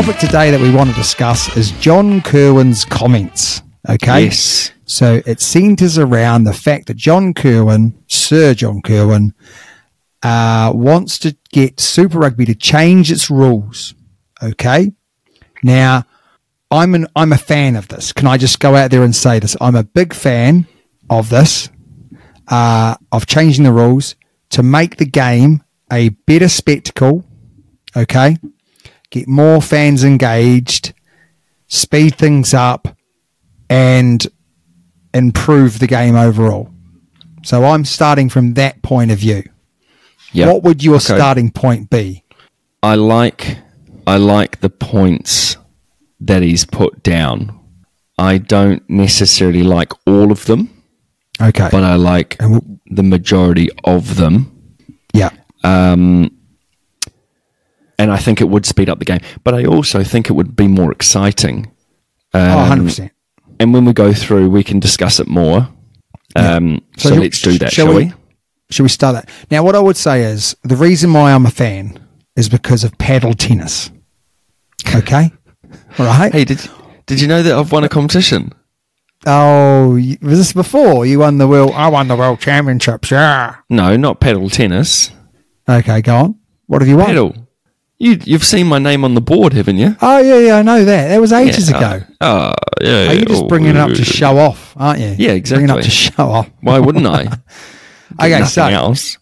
Topic today that we want to discuss is John Kirwan's comments. Okay. Yes. So it centers around the fact that John Kirwan, Sir John Kerwin, uh, wants to get Super Rugby to change its rules. Okay. Now, I'm an I'm a fan of this. Can I just go out there and say this? I'm a big fan of this, uh, of changing the rules to make the game a better spectacle. Okay, get more fans engaged, speed things up, and improve the game overall. So I'm starting from that point of view. Yeah. What would your Okay. starting point be? I like I like the points that he's put down. I don't necessarily like all of them, Okay. but I like w- the majority of them. yeah. Um, and I think it would speed up the game, but I also think it would be more exciting. oh, 100%. And when we go through, we can discuss it more. Um, so, you- let's do that, shall shall we? we? Should we start that? Now, what I would say is the reason why I'm a fan is because of paddle tennis. Okay? All right. Hey, did did you know that I've won a competition? Oh, was this before you won the world? I won the world championships. Yeah. No, not paddle tennis. Okay, go on. What have you won? Paddle. You you've seen my name on the board, haven't you? Oh, yeah, yeah, I know that. That was ages Yeah. ago. Oh, yeah. Are you just oh, bringing it up to show off, aren't you? Yeah, exactly. Bringing it up to show off. Why wouldn't I? Okay, Nothing so else.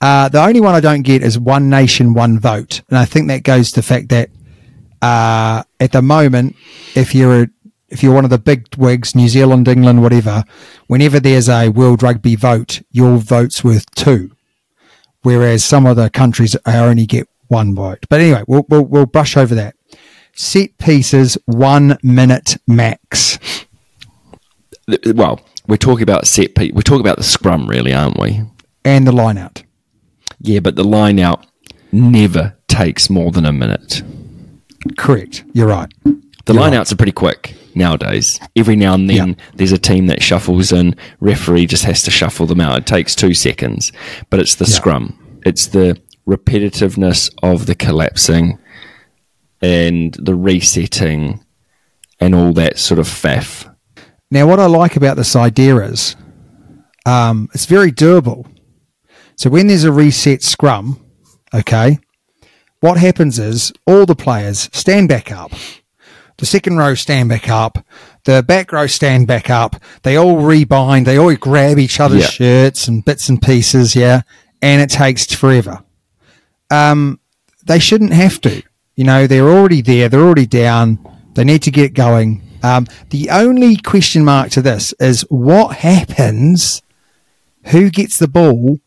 Uh, the only one I don't get is one nation, one vote, and I think that goes to the fact that uh, at the moment, if you're a, if you're one of the big wigs, New Zealand, England, whatever, whenever there's a World Rugby vote, your vote's worth two, whereas some other countries only get one vote. But anyway, we'll we'll, we'll brush over that. Set pieces, one minute max. Well, we're talking about set piece. We're talking about the scrum, really, aren't we? and the line out. Yeah, but the line out never takes more than a minute. Correct. You're right. The You're line right. outs are pretty quick nowadays. Every now and then Yeah. there's a team that shuffles in, referee just has to shuffle them out. It takes two seconds. But it's the Yeah. scrum. It's the repetitiveness of the collapsing and the resetting and all that sort of faff. Now, what I like about this idea is um, it's very doable. So when there's a reset scrum, okay, what happens is all the players stand back up. The second row stand back up. The back row stand back up. They all rebind. They all grab each other's Yeah. shirts and bits and pieces. Yeah. And it takes forever. Um, they shouldn't have to. You know, they're already there. They're already down. They need to get going. Um, the only question mark to this is what happens? Who gets the ball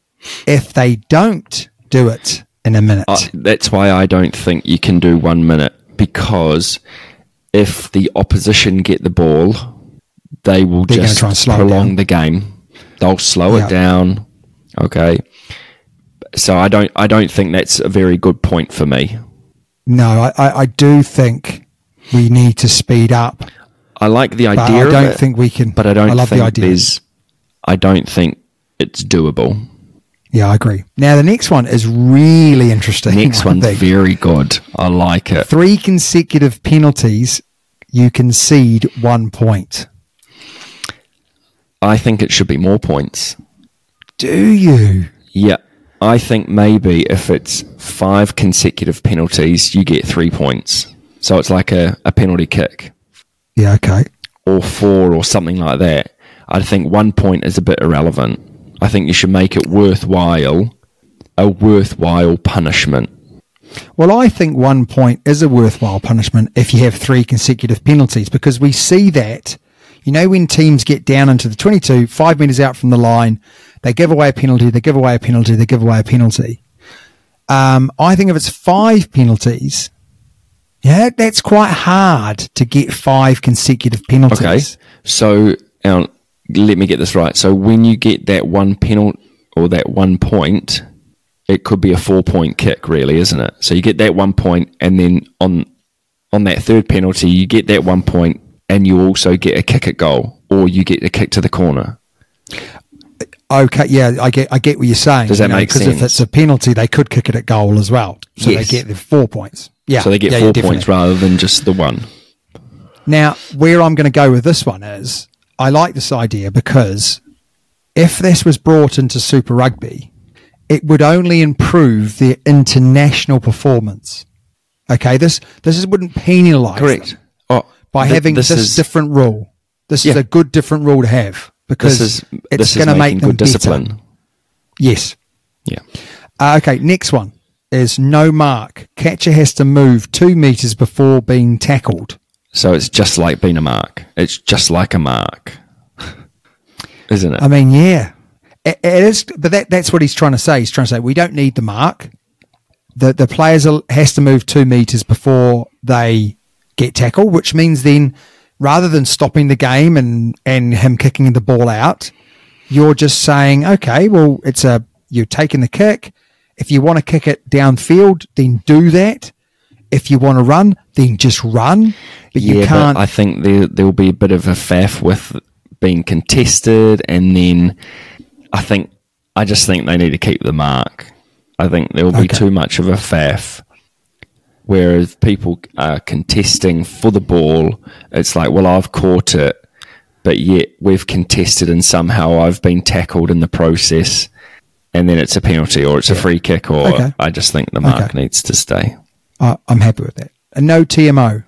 if they don't do it in a minute? Uh, that's why I don't think you can do one minute because if the opposition get the ball, they will They're just try and slow it prolong the game. They'll slow Yeah. it down. Okay. So I don't I don't think that's a very good point for me. No, I, I, do think we need to speed up. I like the idea. I don't it, think we can. but I don't I love think the idea. there's. I don't think it's doable. Yeah, I agree. Now the next one is really interesting. Next one's very good. I like it. Three consecutive penalties, you concede one point. I think it should be more points. Do you? Yeah. I think maybe if it's five consecutive penalties, you get three points. So it's like a, a penalty kick Yeah. Okay. or four or something like that. I think one point is a bit irrelevant. I think you should make it worthwhile, a worthwhile punishment. Well, I think one point is a worthwhile punishment if you have three consecutive penalties because we see that, you know, when teams get down into the 22, five metres out from the line, they give away a penalty, they give away a penalty, they give away a penalty. Um, I think if it's five penalties, yeah, that's quite hard to get five consecutive penalties. Okay. So now, let me get this right. So when you get that one penalty or that one point, it could be a four point kick, really, isn't it? So you get that one point, and then on on that third penalty, you get that one point, and you also get a kick at goal, or you get a kick to the corner. Okay, yeah, I get, I get what you're saying. Does that you know, make Because if it's a penalty, they could kick it at goal as well, so Yes. they get the four points. Yeah, So they get yeah, four yeah, points rather than just the one. Now, where I'm going to go with this one is I like this idea because if this was brought into Super Rugby, it would only improve their international performance. Okay, this this is, wouldn't penalise them Oh, by th- having this, is different rule. This is a good different rule to have because is it's going to make them good discipline. better. Yes. Yeah. Uh, okay, next one is no mark. Catcher has to move two meters before being tackled. So it's just like being a mark. It's just like a mark, isn't it? I mean, yeah, it, it is. But that, that's what he's trying to say. He's trying to say we don't need the mark. The the players has to move two meters before they get tackled, which means then rather than stopping the game and and him kicking the ball out, you're just saying, okay, well, it's a you're taking the kick. If you want to kick it downfield, then do that. If you want to run, then just run. But you can't. but I think there there will be a bit of a faff with being contested, and then I think I just think they need to keep the mark. I think there will be Okay. too much of a faff. Whereas people are contesting for the ball, it's like, well, I've caught it, but yet we've contested, and somehow I've been tackled in the process, and then it's a penalty or it's a free kick, or Okay. I just think the mark Okay. needs to stay. I, I'm happy with that. And no TMO,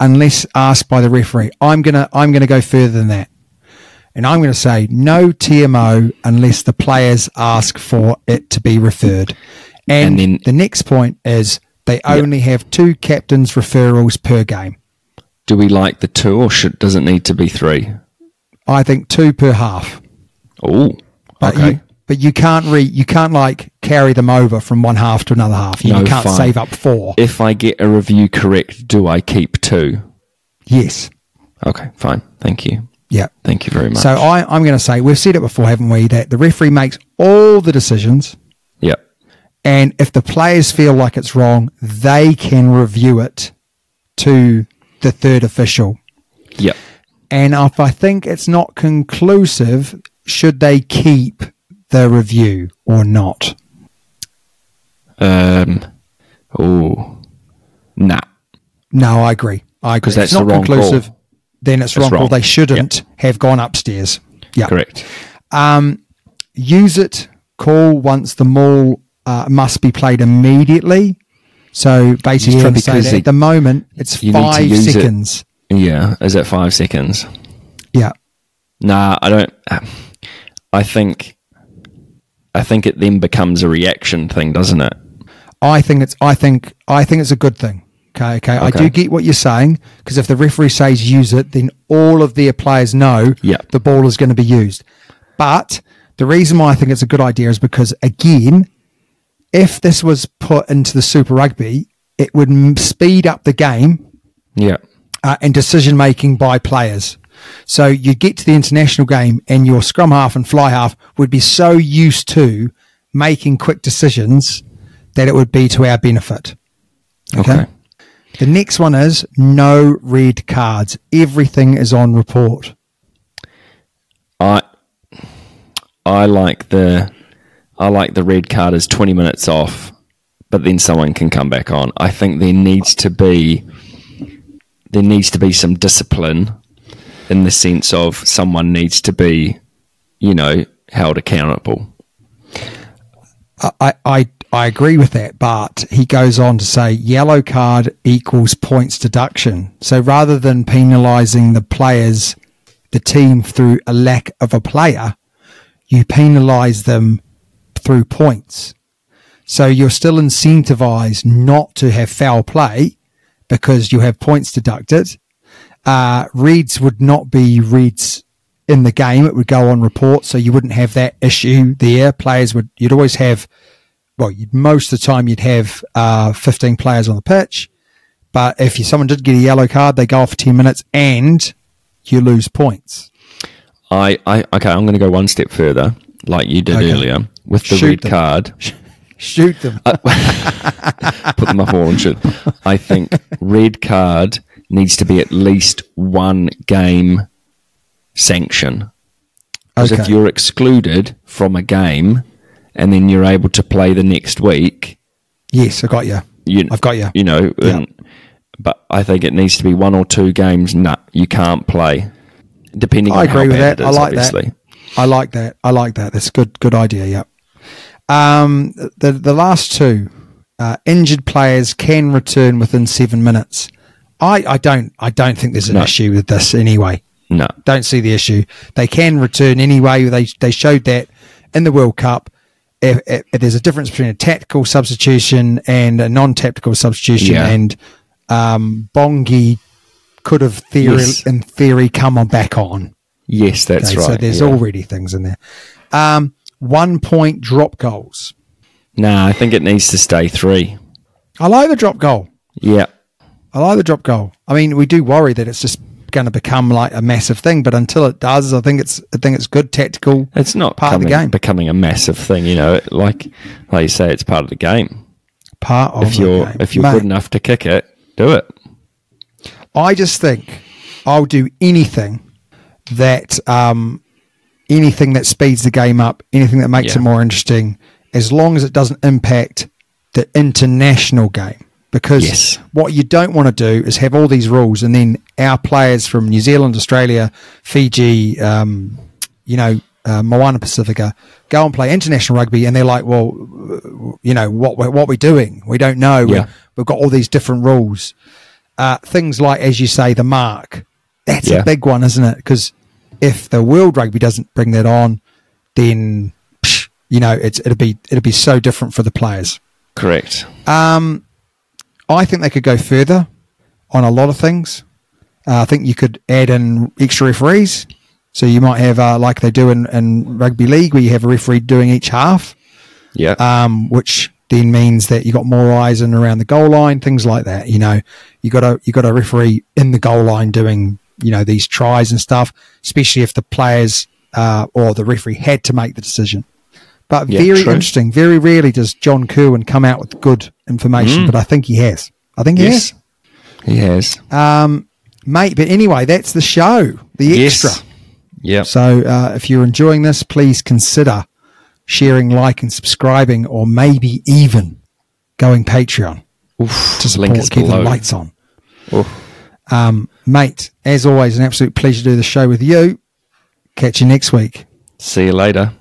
unless asked by the referee. I'm gonna I'm gonna go further than that, and I'm gonna say no TMO unless the players ask for it to be referred. And, And then- the next point is they only have two captains referrals per game. Do we like the two, or should does it need to be three? I think two per half. Oh, But okay. you, but you can't re you can't like carry them over from one half to another half. You, No, can't fine. save up four. if I get a review correct, do I keep two? yes. Okay, fine. Thank you. Yeah. Thank you very much. So I, I'm going to say we've said it before, haven't we? That the referee makes all the decisions, yep. And if the players feel like it's wrong, they can review it to the third official. Yep. And if I think it's not conclusive, should they keep the review or not? Um. Oh. Nah. No, I agree. I agree. 'Cause that's it's not the wrong conclusive. call. Then it's That's wrong. wrong. They shouldn't have gone upstairs. Yeah, Correct. Um, use it call once the maul uh, must be played immediately. So basically, Yeah, trying to say because it- at the moment it's five use it. seconds. Yeah. Is it five seconds? Yeah, Nah. I don't. I think. I think it then becomes a reaction thing, doesn't it? I think it's. I think. I think it's a good thing. Okay, okay. I do get what you're saying because if the referee says use it, then all of their players know Yeah. the ball is going to be used. But the reason why I think it's a good idea is because again, if this was put into the Super Rugby, it would m- speed up the game Yeah. uh, and decision making by players. So you get to the international game and your scrum half and fly half would be so used to making quick decisions, that it would be to our benefit. Okay. Okay. The next one is no red cards. Everything is on report. I I like the I like the red card as twenty minutes off, but then someone can come back on. I think there needs to be there needs to be some discipline in the sense of someone needs to be, you know, held accountable. I, I, I agree with that, but he goes on to say yellow card equals points deduction. So rather than penalising the players, the team through a lack of a player, you penalise them through points. So you're still incentivized not to have foul play because you have points deducted. Uh, reads would not be reads in the game. It would go on report. So you wouldn't have that issue there. Players would, you'd always have, well, you'd, most of the time you'd have, uh, 15 players on the pitch. But if you, someone did get a yellow card, they go off for 10 minutes and you lose points. I, I okay, I'm going to go one step further, like you did Okay. earlier with the Shoot red them. card. Shoot them. Uh, Put them up on should. I think red card needs to be at least one game sanction. Because if you're excluded from a game and then you're able to play the next week, yes, I got you. you, I've got you. You know, Yeah. and, but I think it needs to be one or two games. Nah, you can't play. Depending I on how agree with bad that. it I like obviously. that. I like that. I like that. That's good. Good idea. Yep. Um, the the last two, uh, injured players can return within seven minutes. I, I don't I don't think there's an No. issue with this anyway. No. Don't see the issue. They can return anyway. They they showed that in the World Cup. If, if, if there's a difference between a tactical substitution and a non-tactical substitution, Yeah. and um, Bongi could have theory Yes. in theory come on back on. Yes, that's Okay, right. So there's yeah. already things in there. Um, one point drop goals. Nah, I think it needs to stay three. I like the drop goal. Yeah. I like the drop goal. I mean, we do worry that it's just going to become like a massive thing, but until it does, I think it's I think it's good tactical. It's not Part of the game. becoming a massive thing, you know. Like, like you say, it's part of the game. part of if the you're game. if you're Mate, good enough to kick it, do it. I just think I'll do anything that um, anything that speeds the game up, anything that makes Yeah. it more interesting, as long as it doesn't impact the international game. Because Yes. what you don't want to do is have all these rules and then our players from New Zealand, Australia, Fiji, um, you know, uh, Moana Pacifica go and play international rugby and they're like, well, you know, what what we're doing, we don't know. Yeah. We've got all these different rules. Uh, things like, as you say, the mark. That's Yeah. a big one, isn't it? Because if the World Rugby doesn't bring that on, then psh, you know it's it'll be it'll be so different for the players. Correct. I think they could go further on a lot of things. Uh, I think you could add in extra referees. So you might have, uh, like they do in, in rugby league, where you have a referee doing each half, Yeah. um, which then means that you got more eyes in around the goal line, things like that. You know, you got a you got a referee in the goal line doing you know these tries and stuff, especially if the players uh, or the referee had to make the decision. But Yeah, very true. interesting. Very rarely does John Kirwan come out with good information, but I think he has. I think he Mm. yes. He has. has, mate. But anyway, that's the show. The Yes. extra. Yeah. So uh, if you're enjoying this, please consider sharing, like, and subscribing, or maybe even going Patreon to support keep the lights on. Oof. Um, mate, as always, an absolute pleasure to do the show with you. Catch you next week. See you later.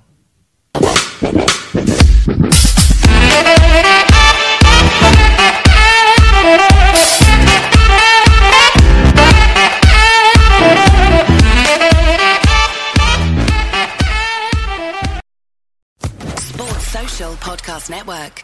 Sports Social Podcast Network.